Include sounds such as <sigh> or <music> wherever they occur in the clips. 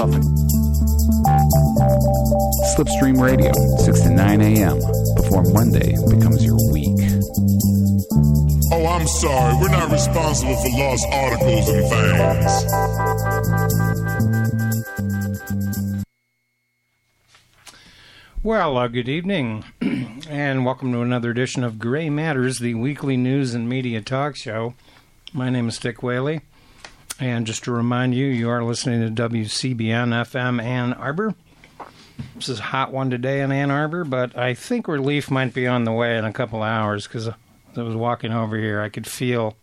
Huffing. Slipstream Radio, 6 to 9 a.m., before Monday becomes your week. Oh, I'm sorry. We're not responsible for lost articles and things. Well, uh, good evening, <clears throat> and welcome to another edition of Gray Matters, the weekly news and media talk show. My name is Dick Whaley, and just to remind you, you are listening to WCBN FM Ann Arbor. This is a hot one today in Ann Arbor, but I think relief might be on the way in a couple hours because I was walking over here, I could feel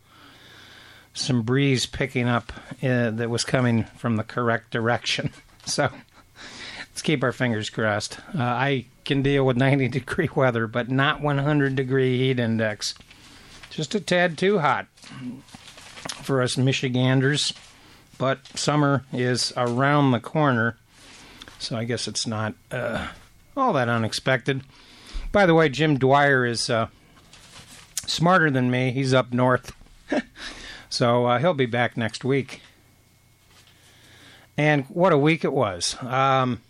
some breeze picking up uh, that was coming from the correct direction. <laughs> So let's keep our fingers crossed. Uh, I can deal with 90 degree weather, but not 100 degree heat index. Just a tad too hot for us Michiganders, but summer is around the corner, so I guess it's not uh, all that unexpected. By the way, Jim Dwyer is uh, smarter than me. He's up north, <laughs> so uh, he'll be back next week. And what a week it was. Um,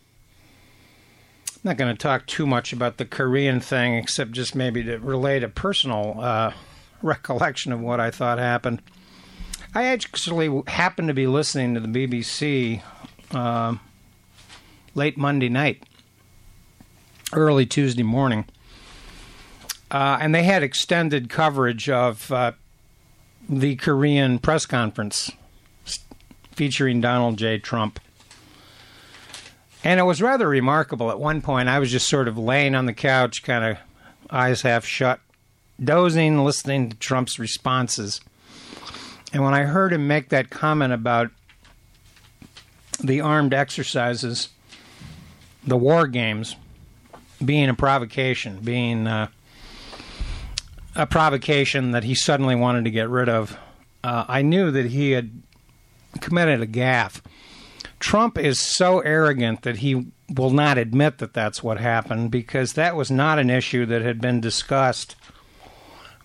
I'm not going to talk too much about the Korean thing, except just maybe to relate a personal uh, <laughs> recollection of what I thought happened. I actually happened to be listening to the BBC uh, late Monday night, early Tuesday morning, uh, and they had extended coverage of uh, the Korean press conference featuring Donald J. Trump. And it was rather remarkable. At one point, I was just sort of laying on the couch, kind of eyes half shut, dozing, listening to Trump's responses. And when I heard him make that comment about the armed exercises, the war games, being a provocation, being uh, a provocation that he suddenly wanted to get rid of, uh, I knew that he had committed a gaffe. Trump is so arrogant that he will not admit that that's what happened because that was not an issue that had been discussed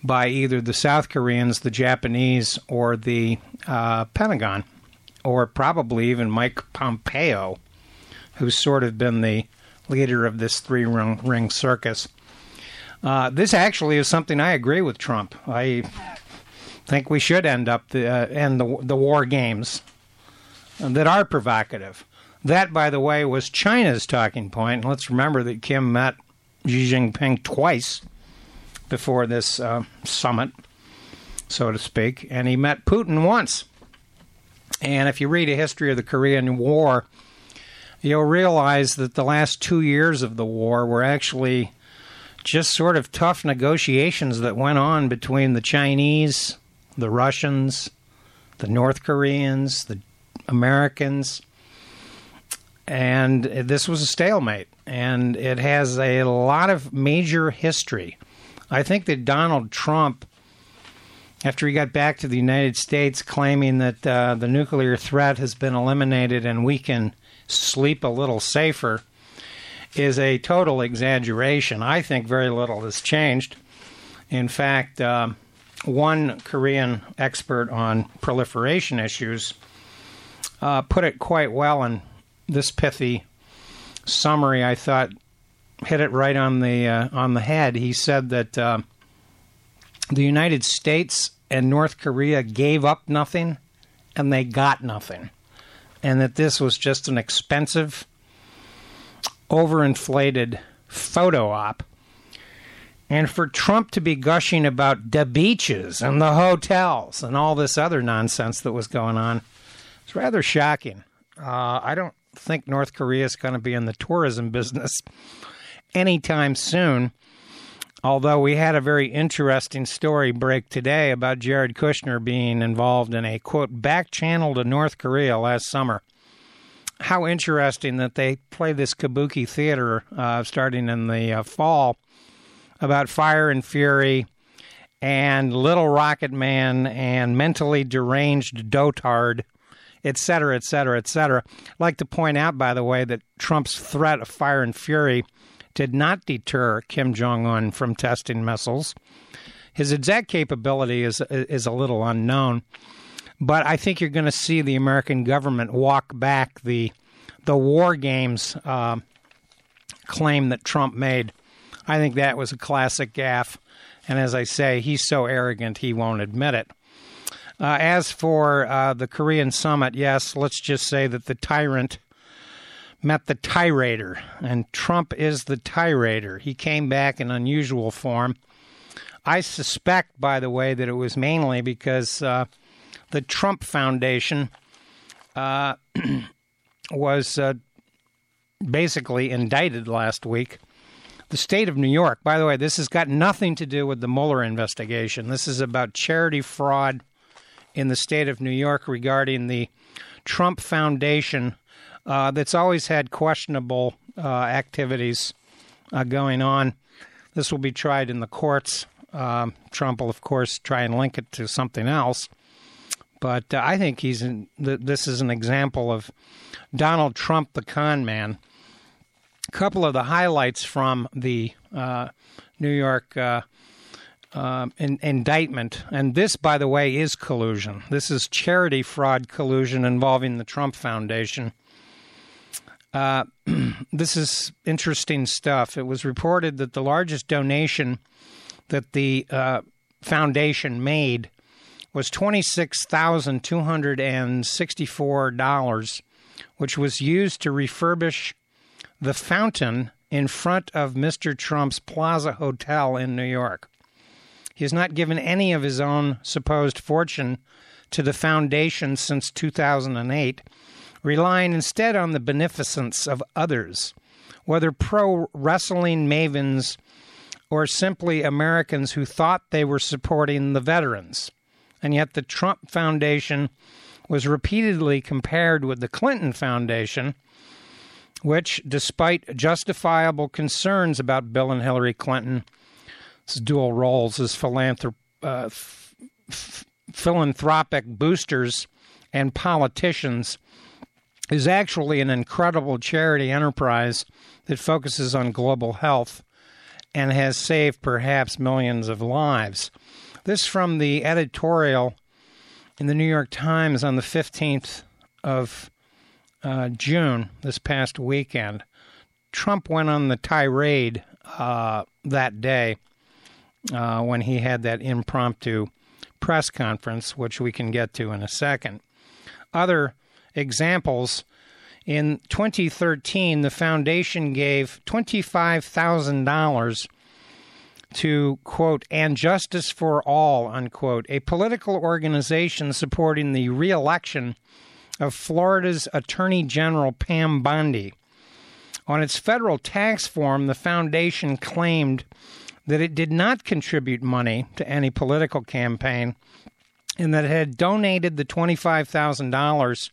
by either the South Koreans, the Japanese, or the uh, Pentagon, or probably even Mike Pompeo, who's sort of been the leader of this three ring, circus. Uh, this actually is something I agree with Trump. I think we should end up the uh, end the the war games that are provocative. That, by the way, was China's talking point. And let's remember that Kim met Xi Jinping twice before this uh, summit, so to speak, and he met Putin once. And if you read a history of the Korean War, you'll realize that the last two years of the war were actually just sort of tough negotiations that went on between the Chinese, the Russians, the North Koreans, the Americans. And this was a stalemate, and it has a lot of major history. I think that Donald Trump, after he got back to the United States claiming that uh, the nuclear threat has been eliminated and we can sleep a little safer, is a total exaggeration. I think very little has changed. In fact, uh, one Korean expert on proliferation issues uh, put it quite well in this pithy summary. I thought hit it right on the uh, on the head. He said that uh, the United States and North Korea gave up nothing, and they got nothing, and that this was just an expensive, overinflated photo op. And for Trump to be gushing about the beaches and the hotels and all this other nonsense that was going on, it's rather shocking. Uh, I don't think North Korea is going to be in the tourism business anytime soon. Although we had a very interesting story break today about Jared Kushner being involved in a quote back channel to North Korea last summer. How interesting that they play this kabuki theater uh, starting in the uh, fall about Fire and Fury and Little Rocket Man and mentally deranged dotard, et cetera, et cetera, et cetera. I'd like to point out, by the way, that Trump's threat of Fire and Fury did not deter Kim Jong Un from testing missiles. His exact capability is is a little unknown, but I think you're going to see the American government walk back the the war games uh, claim that Trump made. I think that was a classic gaffe. And as I say, he's so arrogant he won't admit it. Uh, as for uh, the Korean summit, yes, let's just say that the tyrant met the tirator, and Trump is the tirator. He came back in unusual form. I suspect, by the way, that it was mainly because uh, the Trump Foundation uh, <clears throat> was uh, basically indicted last week. The state of New York, by the way, this has got nothing to do with the Mueller investigation. This is about charity fraud in the state of New York regarding the Trump Foundation uh, that's always had questionable uh, activities uh, going on. This will be tried in the courts. Um, Trump will, of course, try and link it to something else. But uh, I think he's in, th- this is an example of Donald Trump, the con man. A couple of the highlights from the uh, New York uh, uh, in, indictment, and this, by the way, is collusion. This is charity fraud collusion involving the Trump Foundation. Uh, <clears throat> this is interesting stuff. It was reported that the largest donation that the uh, foundation made was $26,264, which was used to refurbish the fountain in front of Mr. Trump's Plaza Hotel in New York. He has not given any of his own supposed fortune to the foundation since 2008 relying instead on the beneficence of others, whether pro wrestling mavens or simply Americans who thought they were supporting the veterans. And yet the Trump Foundation was repeatedly compared with the Clinton Foundation, which, despite justifiable concerns about Bill and Hillary Clinton's dual roles as philanthrop- uh, f- f- philanthropic boosters and politicians, is actually an incredible charity enterprise that focuses on global health and has saved perhaps millions of lives. This from the editorial in the New York Times on the 15th of uh, June, this past weekend. Trump went on the tirade uh, that day uh, when he had that impromptu press conference, which we can get to in a second. Other examples. In 2013, the foundation gave $25,000 to, quote, and Justice for All, unquote, a political organization supporting the reelection of Florida's Attorney General Pam Bondi. On its federal tax form, the foundation claimed that it did not contribute money to any political campaign and that it had donated the $25,000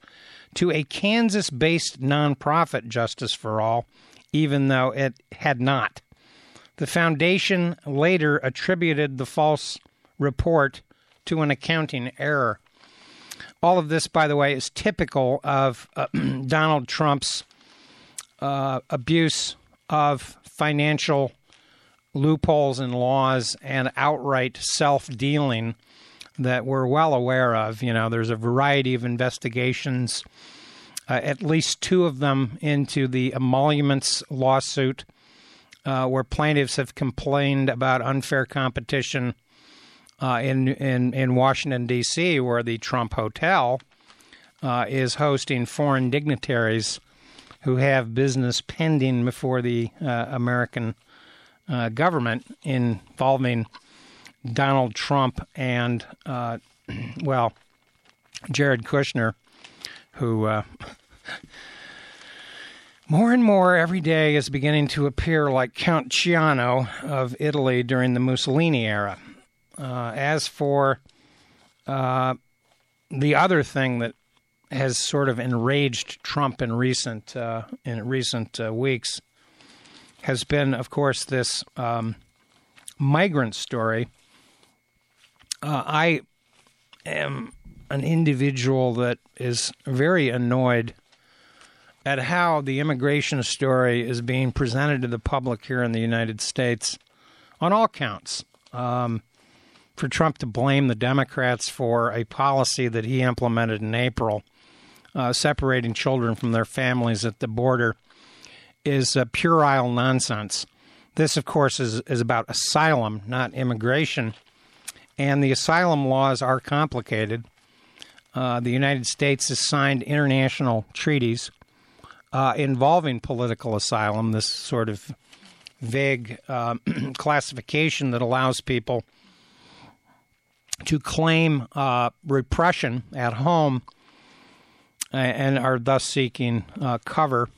to a Kansas based nonprofit, Justice for All, even though it had not. The foundation later attributed the false report to an accounting error. All of this, by the way, is typical of uh, <clears throat> Donald Trump's uh, abuse of financial loopholes and laws and outright self dealing that we're well aware of. You know, there's a variety of investigations, uh, at least two of them into the emoluments lawsuit, uh, where plaintiffs have complained about unfair competition uh, in, in, in Washington, D.C., where the Trump Hotel uh, is hosting foreign dignitaries who have business pending before the uh, American uh, government involving Donald Trump and, uh, <clears throat> well, Jared Kushner, who uh, <laughs> more and more every day is beginning to appear like Count Ciano of Italy during the Mussolini era. Uh, as for uh, the other thing that has sort of enraged Trump in recent uh, in recent uh, weeks has been, of course, this um, migrant story uh, I am an individual that is very annoyed at how the immigration story is being presented to the public here in the United States on all counts. Um, for Trump to blame the Democrats for a policy that he implemented in April uh, separating children from their families at the border is uh, puerile nonsense. This, of course, is, is about asylum, not immigration. And the asylum laws are complicated. Uh, the United States has signed international treaties uh, involving political asylum, this sort of vague uh, <clears throat> classification that allows people to claim uh, repression at home and are thus seeking uh, cover,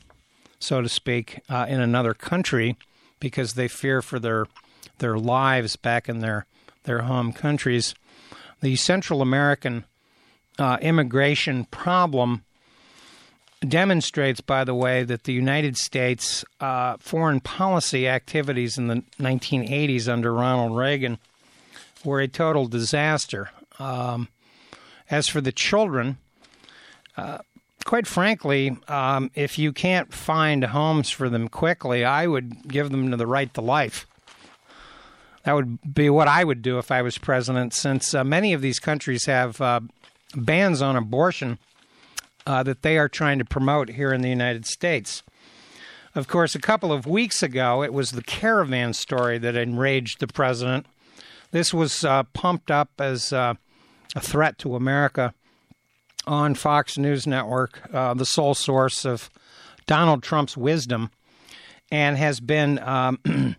so to speak, uh, in another country because they fear for their their lives back in their their home countries. The Central American uh, immigration problem demonstrates, by the way, that the United States uh, foreign policy activities in the 1980s under Ronald Reagan were a total disaster. Um, as for the children, uh, quite frankly, um, if you can't find homes for them quickly, I would give them to the right to life. That would be what I would do if I was president, since uh, many of these countries have uh, bans on abortion uh, that they are trying to promote here in the United States. Of course, a couple of weeks ago, it was the caravan story that enraged the president. This was uh, pumped up as uh, a threat to America on Fox News Network, uh, the sole source of Donald Trump's wisdom, and has been um, <clears throat>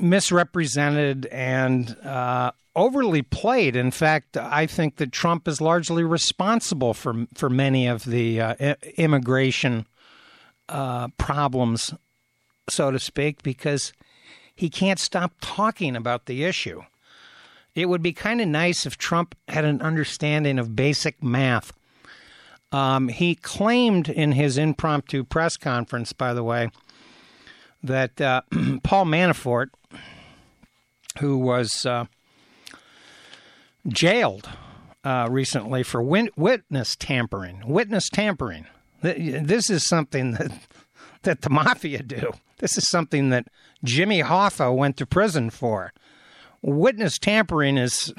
misrepresented and uh, overly played. In fact, I think that Trump is largely responsible for for many of the uh, immigration uh, problems, so to speak, because he can't stop talking about the issue. It would be kind of nice if Trump had an understanding of basic math. Um, he claimed in his impromptu press conference, by the way, that uh, <clears throat> Paul Manafort, who was uh, jailed uh, recently for win- witness tampering. Witness tampering. This is something that <laughs> that the mafia do. This is something that Jimmy Hoffa went to prison for. Witness tampering is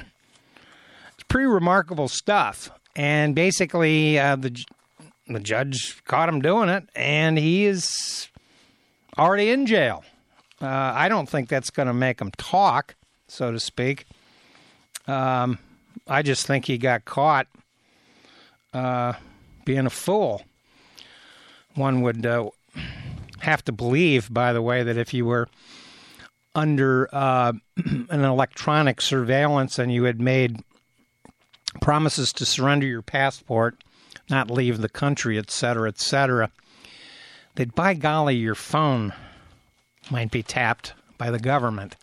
pretty remarkable stuff, and basically uh, the the judge caught him doing it, and he is already in jail. Uh, I don't think that's going to make him talk, so to speak. Um, I just think he got caught uh, being a fool. One would uh, have to believe, by the way, that if you were under uh, <clears throat> an electronic surveillance and you had made promises to surrender your passport, not leave the country, etc., etc., that by golly, your phone might be tapped by the government.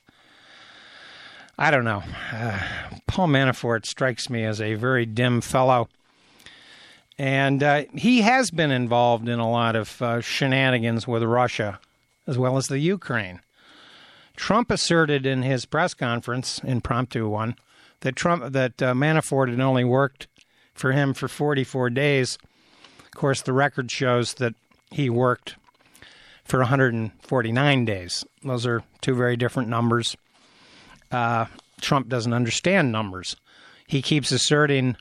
I don't know. Uh, Paul Manafort strikes me as a very dim fellow. And uh, he has been involved in a lot of uh, shenanigans with Russia as well as the Ukraine. Trump asserted in his press conference, impromptu one, that Trump that uh, Manafort had only worked for him for 44 days. Of course, the record shows that he worked for 149 days. Those are two very different numbers uh, Trump doesn't understand numbers. He keeps asserting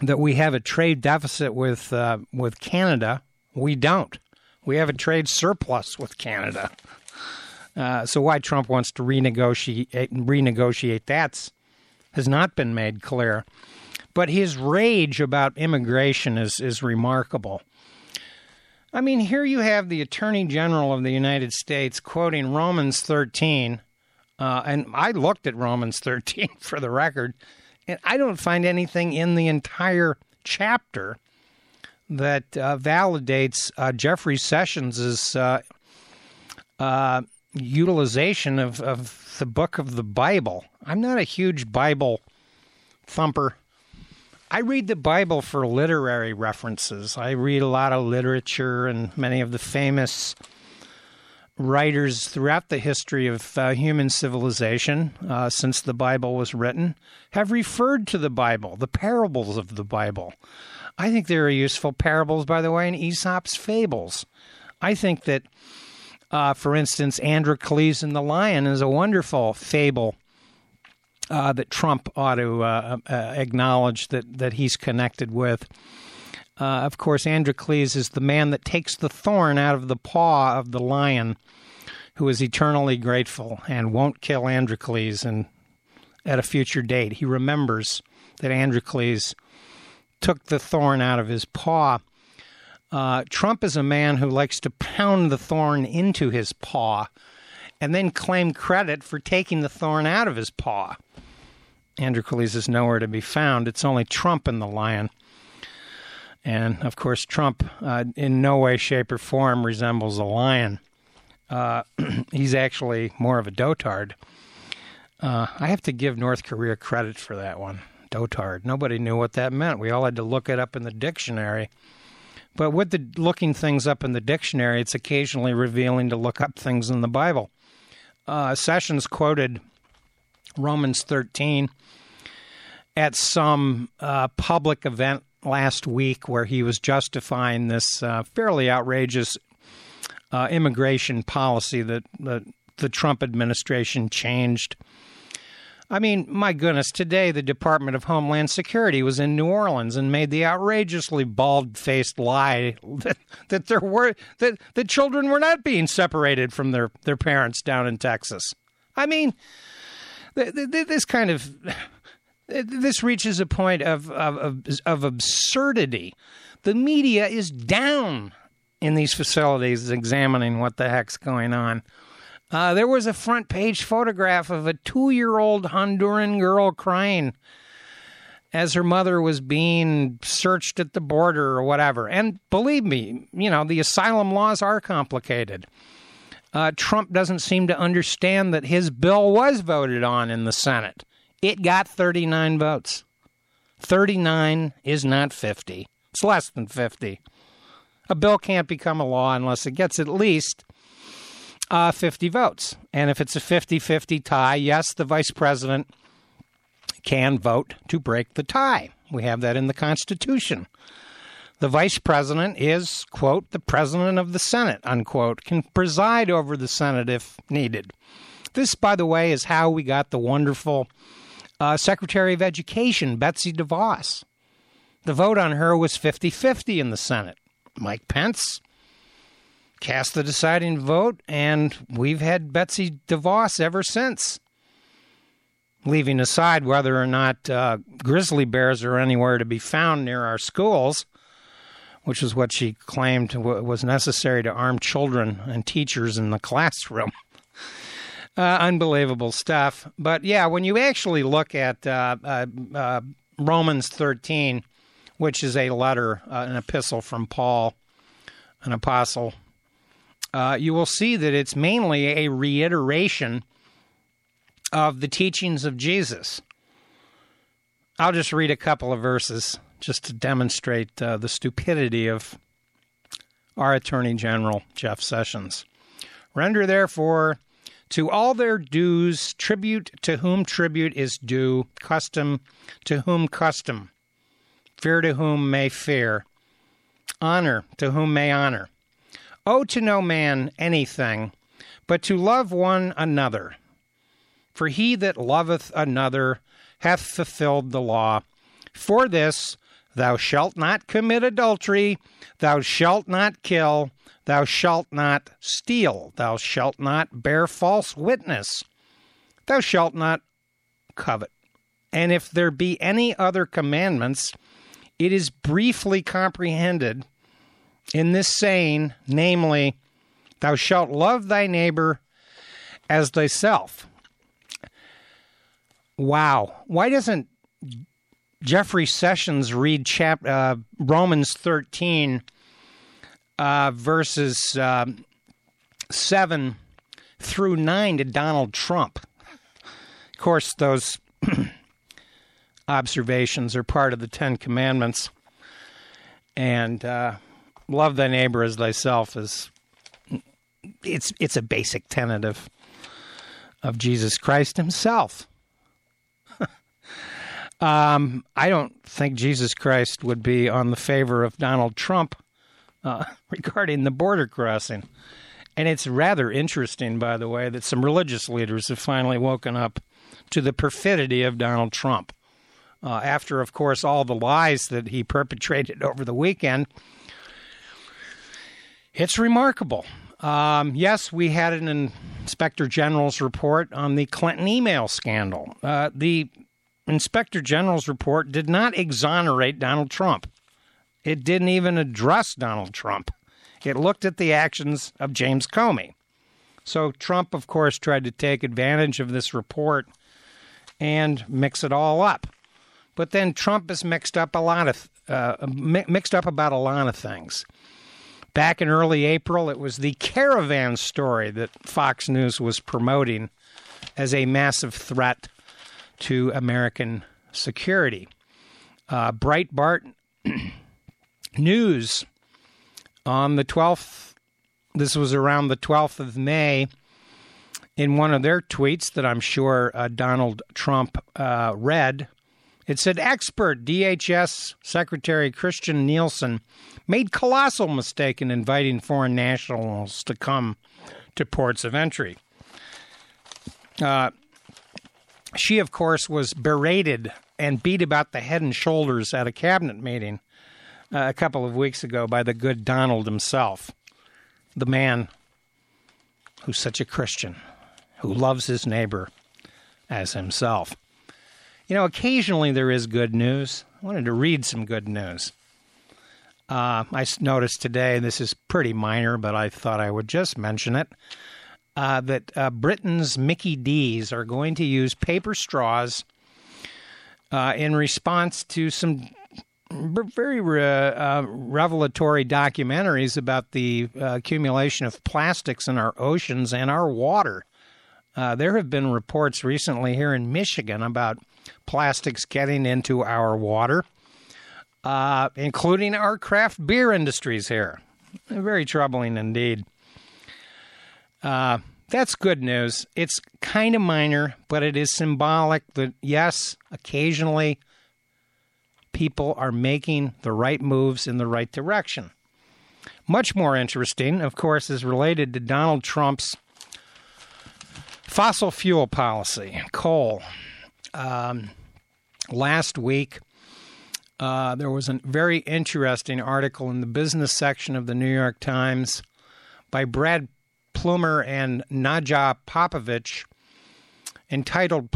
that we have a trade deficit with uh, with Canada. We don't. We have a trade surplus with Canada. Uh, so why Trump wants to renegotiate renegotiate that has not been made clear. But his rage about immigration is is remarkable. I mean, here you have the Attorney General of the United States quoting Romans 13 uh, and I looked at Romans 13 <laughs> for the record, and I don't find anything in the entire chapter that uh, validates uh, Jeffrey Sessions' uh, uh, utilization of, of the book of the Bible. I'm not a huge Bible thumper. I read the Bible for literary references. I read a lot of literature and many of the famous writers throughout the history of uh, human civilization uh, since the Bible was written have referred to the Bible, the parables of the Bible. I think there are useful parables, by the way, in Aesop's fables. I think that, uh, for instance, Androcles and the lion is a wonderful fable uh, that Trump ought to uh, uh, acknowledge that, that he's connected with. Uh, of course, Androcles is the man that takes the thorn out of the paw of the lion, who is eternally grateful and won't kill Androcles and at a future date. He remembers that Androcles took the thorn out of his paw. Uh, Trump is a man who likes to pound the thorn into his paw and then claim credit for taking the thorn out of his paw. Androcles is nowhere to be found. It's only Trump and the lion. And of course, Trump, uh, in no way, shape, or form, resembles a lion. Uh, <clears throat> he's actually more of a dotard. Uh, I have to give North Korea credit for that one. Dotard. Nobody knew what that meant. We all had to look it up in the dictionary. But with the looking things up in the dictionary, it's occasionally revealing to look up things in the Bible. Uh, Sessions quoted Romans 13 at some uh, public event last week where he was justifying this uh, fairly outrageous uh, immigration policy that, that the Trump administration changed. I mean, my goodness, today the Department of Homeland Security was in New Orleans and made the outrageously bald-faced lie <laughs> that, that there were that the children were not being separated from their, their parents down in Texas. I mean, this kind of this reaches a point of, of, of absurdity. The media is down in these facilities examining what the heck's going on. Uh, there was a front page photograph of a two year old Honduran girl crying as her mother was being searched at the border or whatever. And believe me, you know, the asylum laws are complicated. Uh, Trump doesn't seem to understand that his bill was voted on in the Senate. It got 39 votes. 39 is not 50, it's less than 50. A bill can't become a law unless it gets at least uh, 50 votes. And if it's a 50 50 tie, yes, the vice president can vote to break the tie. We have that in the Constitution. The vice president is, quote, the president of the Senate, unquote, can preside over the Senate if needed. This, by the way, is how we got the wonderful uh, Secretary of Education, Betsy DeVos. The vote on her was 50 50 in the Senate. Mike Pence cast the deciding vote, and we've had Betsy DeVos ever since. Leaving aside whether or not uh, grizzly bears are anywhere to be found near our schools, which is what she claimed was necessary to arm children and teachers in the classroom. <laughs> Uh, unbelievable stuff. But yeah, when you actually look at uh, uh, uh Romans 13, which is a letter, uh, an epistle from Paul, an apostle uh, you will see that it's mainly a reiteration of the teachings of Jesus. I'll just read a couple of verses just to demonstrate uh, the stupidity of our Attorney General, Jeff Sessions. Render, therefore, to all their dues tribute to whom tribute is due, custom to whom custom, fear to whom may fear, honor to whom may honor owe to no man anything, but to love one another. For he that loveth another hath fulfilled the law. For this, thou shalt not commit adultery, thou shalt not kill, thou shalt not steal, thou shalt not bear false witness, thou shalt not covet. And if there be any other commandments, it is briefly comprehended in this saying, namely, Thou shalt love thy neighbor as thyself. Wow. Why doesn't Jeffrey Sessions read chap- uh, Romans 13, uh, verses uh, 7 through 9 to Donald Trump? Of course, those <clears throat> observations are part of the Ten Commandments. And uh, love thy neighbor as thyself is it's it's a basic tenet of of Jesus Christ himself. Um, I don't think Jesus Christ would be on the favor of Donald Trump uh, <laughs> regarding the border crossing. And it's rather interesting, by the way, that some religious leaders have finally woken up to the perfidy of Donald Trump. Uh, after, of course, all the lies that he <laughs> perpetrated over the weekend, it's remarkable. Um, yes, we had an inspector general's report on the Clinton email scandal. Uh, the inspector general's report did not exonerate Donald Trump. It didn't even address Donald Trump. It looked at the actions of James Comey. So Trump, of course, tried to take advantage of this report and mix it all up. But then Trump has mixed up a lot of uh, mixed up about a lot of things. Back in early April, it was the caravan story that Fox News was promoting as a massive threat to American security. Uh, Breitbart <clears throat> News on the 12th, this was around the 12th of May, in one of their tweets that I'm sure uh, Donald Trump uh, read, it said expert DHS Secretary Kirstjen Nielsen made colossal mistake in inviting foreign nationals to come to ports of entry. Uh, she, of course, was berated and beat about the head and shoulders at a cabinet meeting uh, a couple of weeks ago by the good Donald himself, the man who's such a Christian, who loves his neighbor as himself. You know, occasionally there is good news. I wanted to read some good news. Uh, I noticed today, this is pretty minor, but I thought I would just mention it, uh, that uh, Britain's Mickey D's are going to use paper straws uh, in response to some very uh, revelatory documentaries about the uh, accumulation of plastics in our oceans and our water. there have been reports recently here in Michigan about plastics getting into our water uh, including our craft beer industries here. Very troubling indeed. Uh, that's good news. It's kind of minor, but it is symbolic that, yes, occasionally people are making the right moves in the right direction. Much more interesting, of course, is related to Donald Trump's fossil fuel policy, coal. Um, last week, uh, there was a very interesting article in the business section of the New York Times by Brad Plumer and Nadja Popovich entitled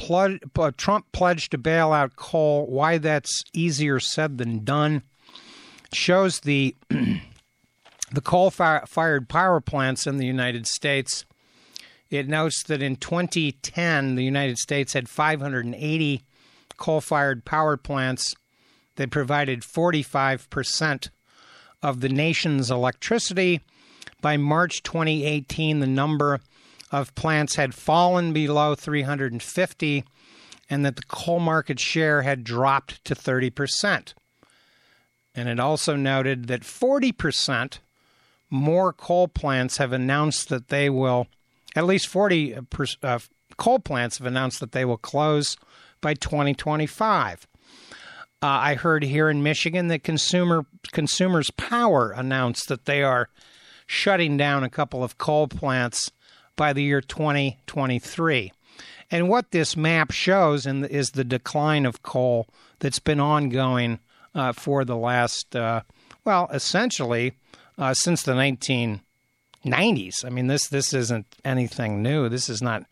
uh, Trump Pledged to Bail Out Coal Why That's Easier Said Than Done. Shows the, <clears throat> the coal fired power plants in the United States. It notes that in 2010, the United States had 580 coal fired power plants that provided 45% of the nation's electricity. By March 2018, the number of plants had fallen below 350 and that the coal market share had dropped to 30%. And it also noted that 40% more coal plants have announced that they will, at least 40 uh, coal plants have announced that they will close by 2025. Uh, I heard here in Michigan that consumer consumers power announced that they are shutting down a couple of coal plants by the year 2023. And what this map shows is the decline of coal that's been ongoing uh, for the last, uh, well, essentially uh, since the 1990s. I mean, this this isn't anything new. This is not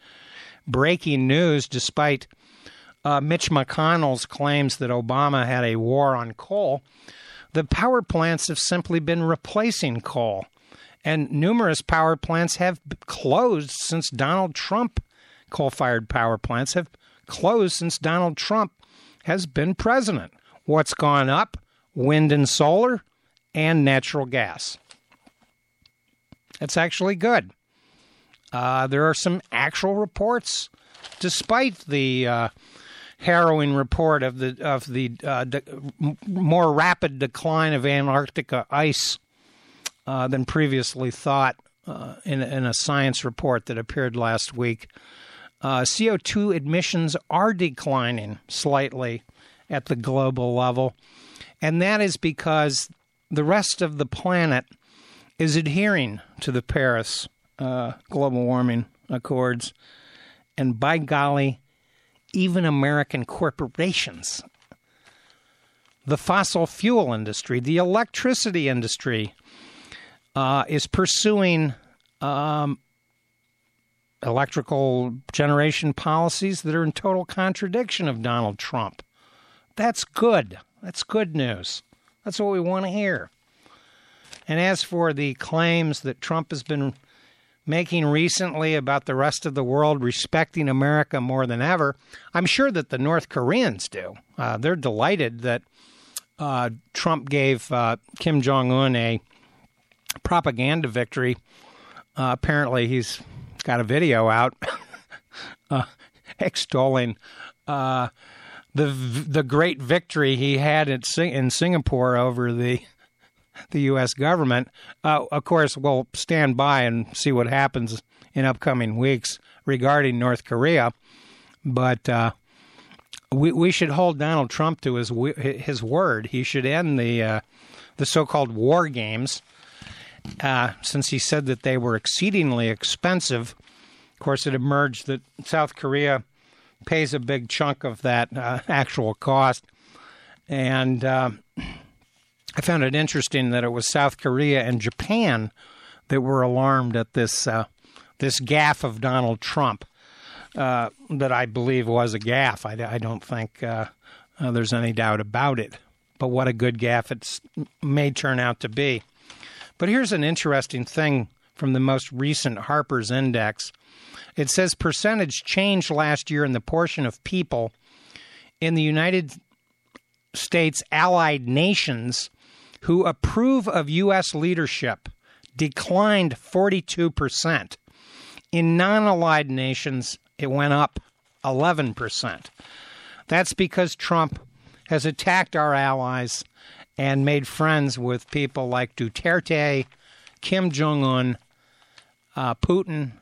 breaking news, despite uh, Mitch McConnell's claims that Obama had a war on coal, the power plants have simply been replacing coal. And numerous power plants have closed since Donald Trump, coal fired power plants have closed since Donald Trump has been president. What's gone up? Wind and solar and natural gas. That's actually good. Uh, there are some actual reports, despite the uh, harrowing report of the of the uh, de- more rapid decline of Antarctica ice uh, than previously thought uh, in, in, a science report that appeared last week. Uh, CO2 emissions are declining slightly at the global level, and that is because the rest of the planet is adhering to the Paris uh, global warming accords. And by golly, even American corporations. The fossil fuel industry, the electricity industry, uh, is pursuing um, electrical generation policies that are in total contradiction of Donald Trump. That's good. That's good news. That's what we want to hear. And as for the claims that Trump has been making recently about the rest of the world respecting America more than ever, I'm sure that the North Koreans do. Uh, they're delighted that uh, Trump gave uh, Kim Jong un a propaganda victory. Uh, apparently, he's got a video out <laughs> uh, extolling uh, the the great victory he had in, in Singapore over the the U.S. government. Uh, of course, we'll stand by and see what happens in upcoming weeks regarding North Korea, but uh, we we should hold Donald Trump to his his word. He should end the uh, the so-called war games, uh, since he said that they were exceedingly expensive. Of course, it emerged that South Korea pays a big chunk of that uh, actual cost, and uh, I found it interesting that it was South Korea and Japan that were alarmed at this uh, this gaffe of Donald Trump. Uh, that I believe was a gaffe. I, I don't think uh, there's any doubt about it. But what a good gaffe it may turn out to be. But here's an interesting thing from the most recent Harper's Index. It says percentage change last year in the portion of people in the United States allied nations who approve of U.S. leadership declined 42%. In non allied nations, it went up 11%. That's because Trump has attacked our allies and made friends with people like Duterte, Kim Jong un, uh, Putin,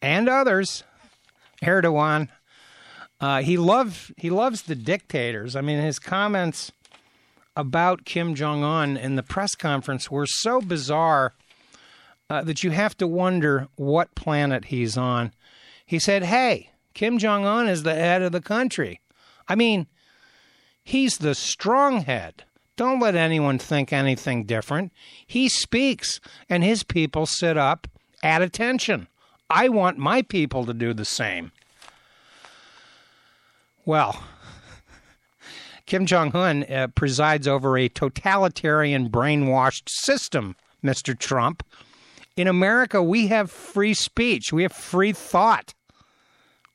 and others, Erdogan. Uh, he loves he loves the dictators. I mean, his comments about Kim Jong un in the press conference were so bizarre uh, that you have to wonder what planet he's on. He said, Hey, Kim Jong un is the head of the country. I mean, he's the strong head. Don't let anyone think anything different. He speaks, and his people sit up at attention. I want my people to do the same. Well, <laughs> Kim Jong un uh, presides over a totalitarian, brainwashed system, Mr. Trump. In America, we have free speech, we have free thought.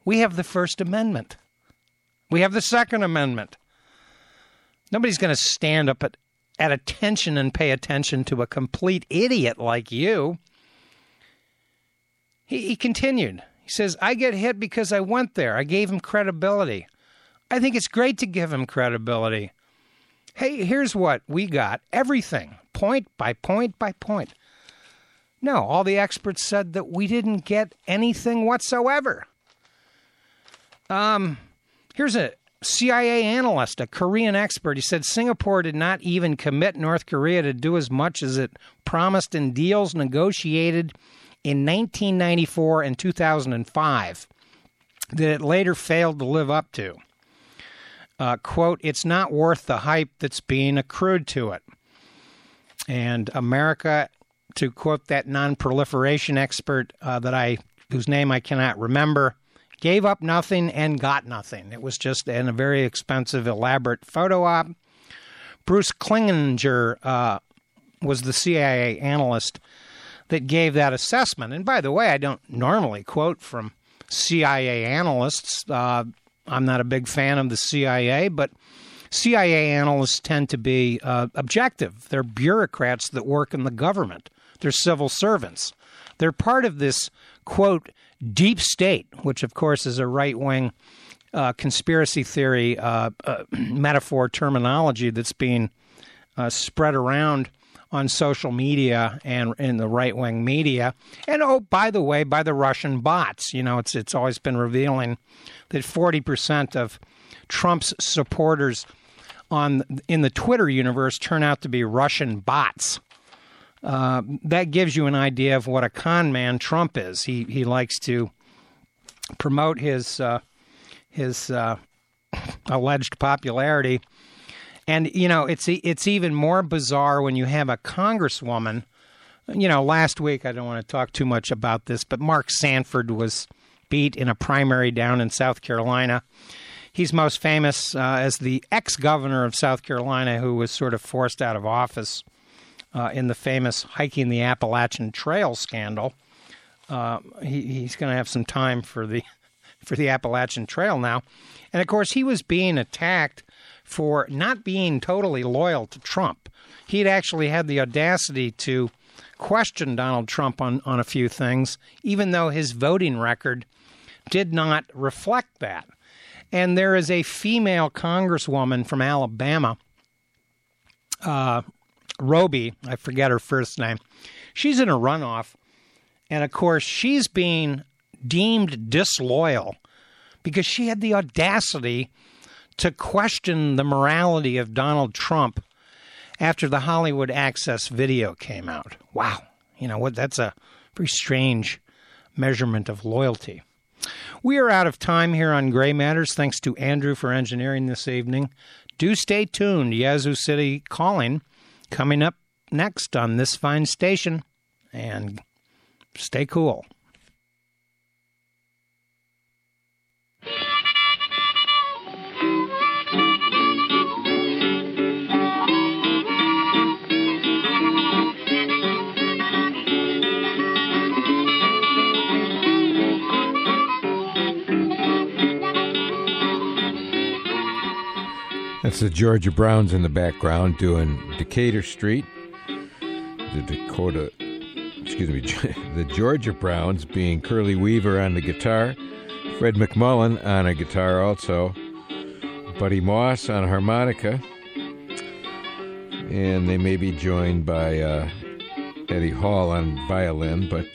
We have the First Amendment, we have the Second Amendment. Nobody's going to stand up at, at attention and pay attention to a complete idiot like you. He, he continued. He says, I get hit because I went there. I gave him credibility. I think it's great to give him credibility. Hey, here's what we got everything, point by point by point. No, all the experts said that we didn't get anything whatsoever. Um, here's a CIA analyst, a Korean expert. He said Singapore did not even commit North Korea to do as much as it promised in deals negotiated in 1994 and 2005 that it later failed to live up to uh, quote, it's not worth the hype that's being accrued to it. And America, to quote that non-proliferation expert uh, that I, whose name I cannot remember, gave up nothing and got nothing. It was just in a very expensive, elaborate photo op. Bruce Klingner uh, was the CIA analyst that gave that assessment. And by the way, I don't normally quote from CIA analysts. Uh, I'm not a big fan of the CIA, but CIA analysts tend to be uh, objective. They're bureaucrats that work in the government, they're civil servants. They're part of this, quote, deep state, which, of course, is a right wing uh, conspiracy theory uh, uh, <clears throat> metaphor terminology that's being uh, spread around on social media and in the right wing media. And oh, by the way, by the Russian bots. You know, it's it's always been revealing that forty percent of Trump's supporters on in the Twitter universe turn out to be Russian bots. Uh, that gives you an idea of what a con man Trump is. He he likes to promote his uh, his uh, <clears throat> alleged popularity. And you know, it's it's even more bizarre when you have a congresswoman. You know, last week I don't want to talk too much about this, but Mark Sanford was beat in a primary down in South Carolina. He's most famous uh, as the ex governor of South Carolina who was sort of forced out of office uh, in the famous hiking the Appalachian Trail scandal. Uh, he, he's going to have some time for the <laughs> for the Appalachian Trail now, and of course he was being attacked for not being totally loyal to Trump. He'd actually had the audacity to question Donald Trump on, on a few things, even though his voting record did not reflect that. And there is a female congresswoman from Alabama, uh, Roby, I forget her first name. She's in a runoff. And of course, she's being deemed disloyal because she had the audacity to question the morality of Donald Trump after the Hollywood Access video came out. Wow. You know what? That's a very strange measurement of loyalty. We are out of time here on Gray Matters. Thanks to Andrew for engineering this evening. Do stay tuned. Yazoo City calling coming up next on this fine station. And stay cool. That's the Georgia Browns in the background doing Decatur Street. The Dakota, excuse me, <laughs> the Georgia Browns being Curly Weaver on the guitar, Fred McMullen on a guitar also, Buddy Moss on harmonica, and they may be joined by uh, Eddie Hall on violin, but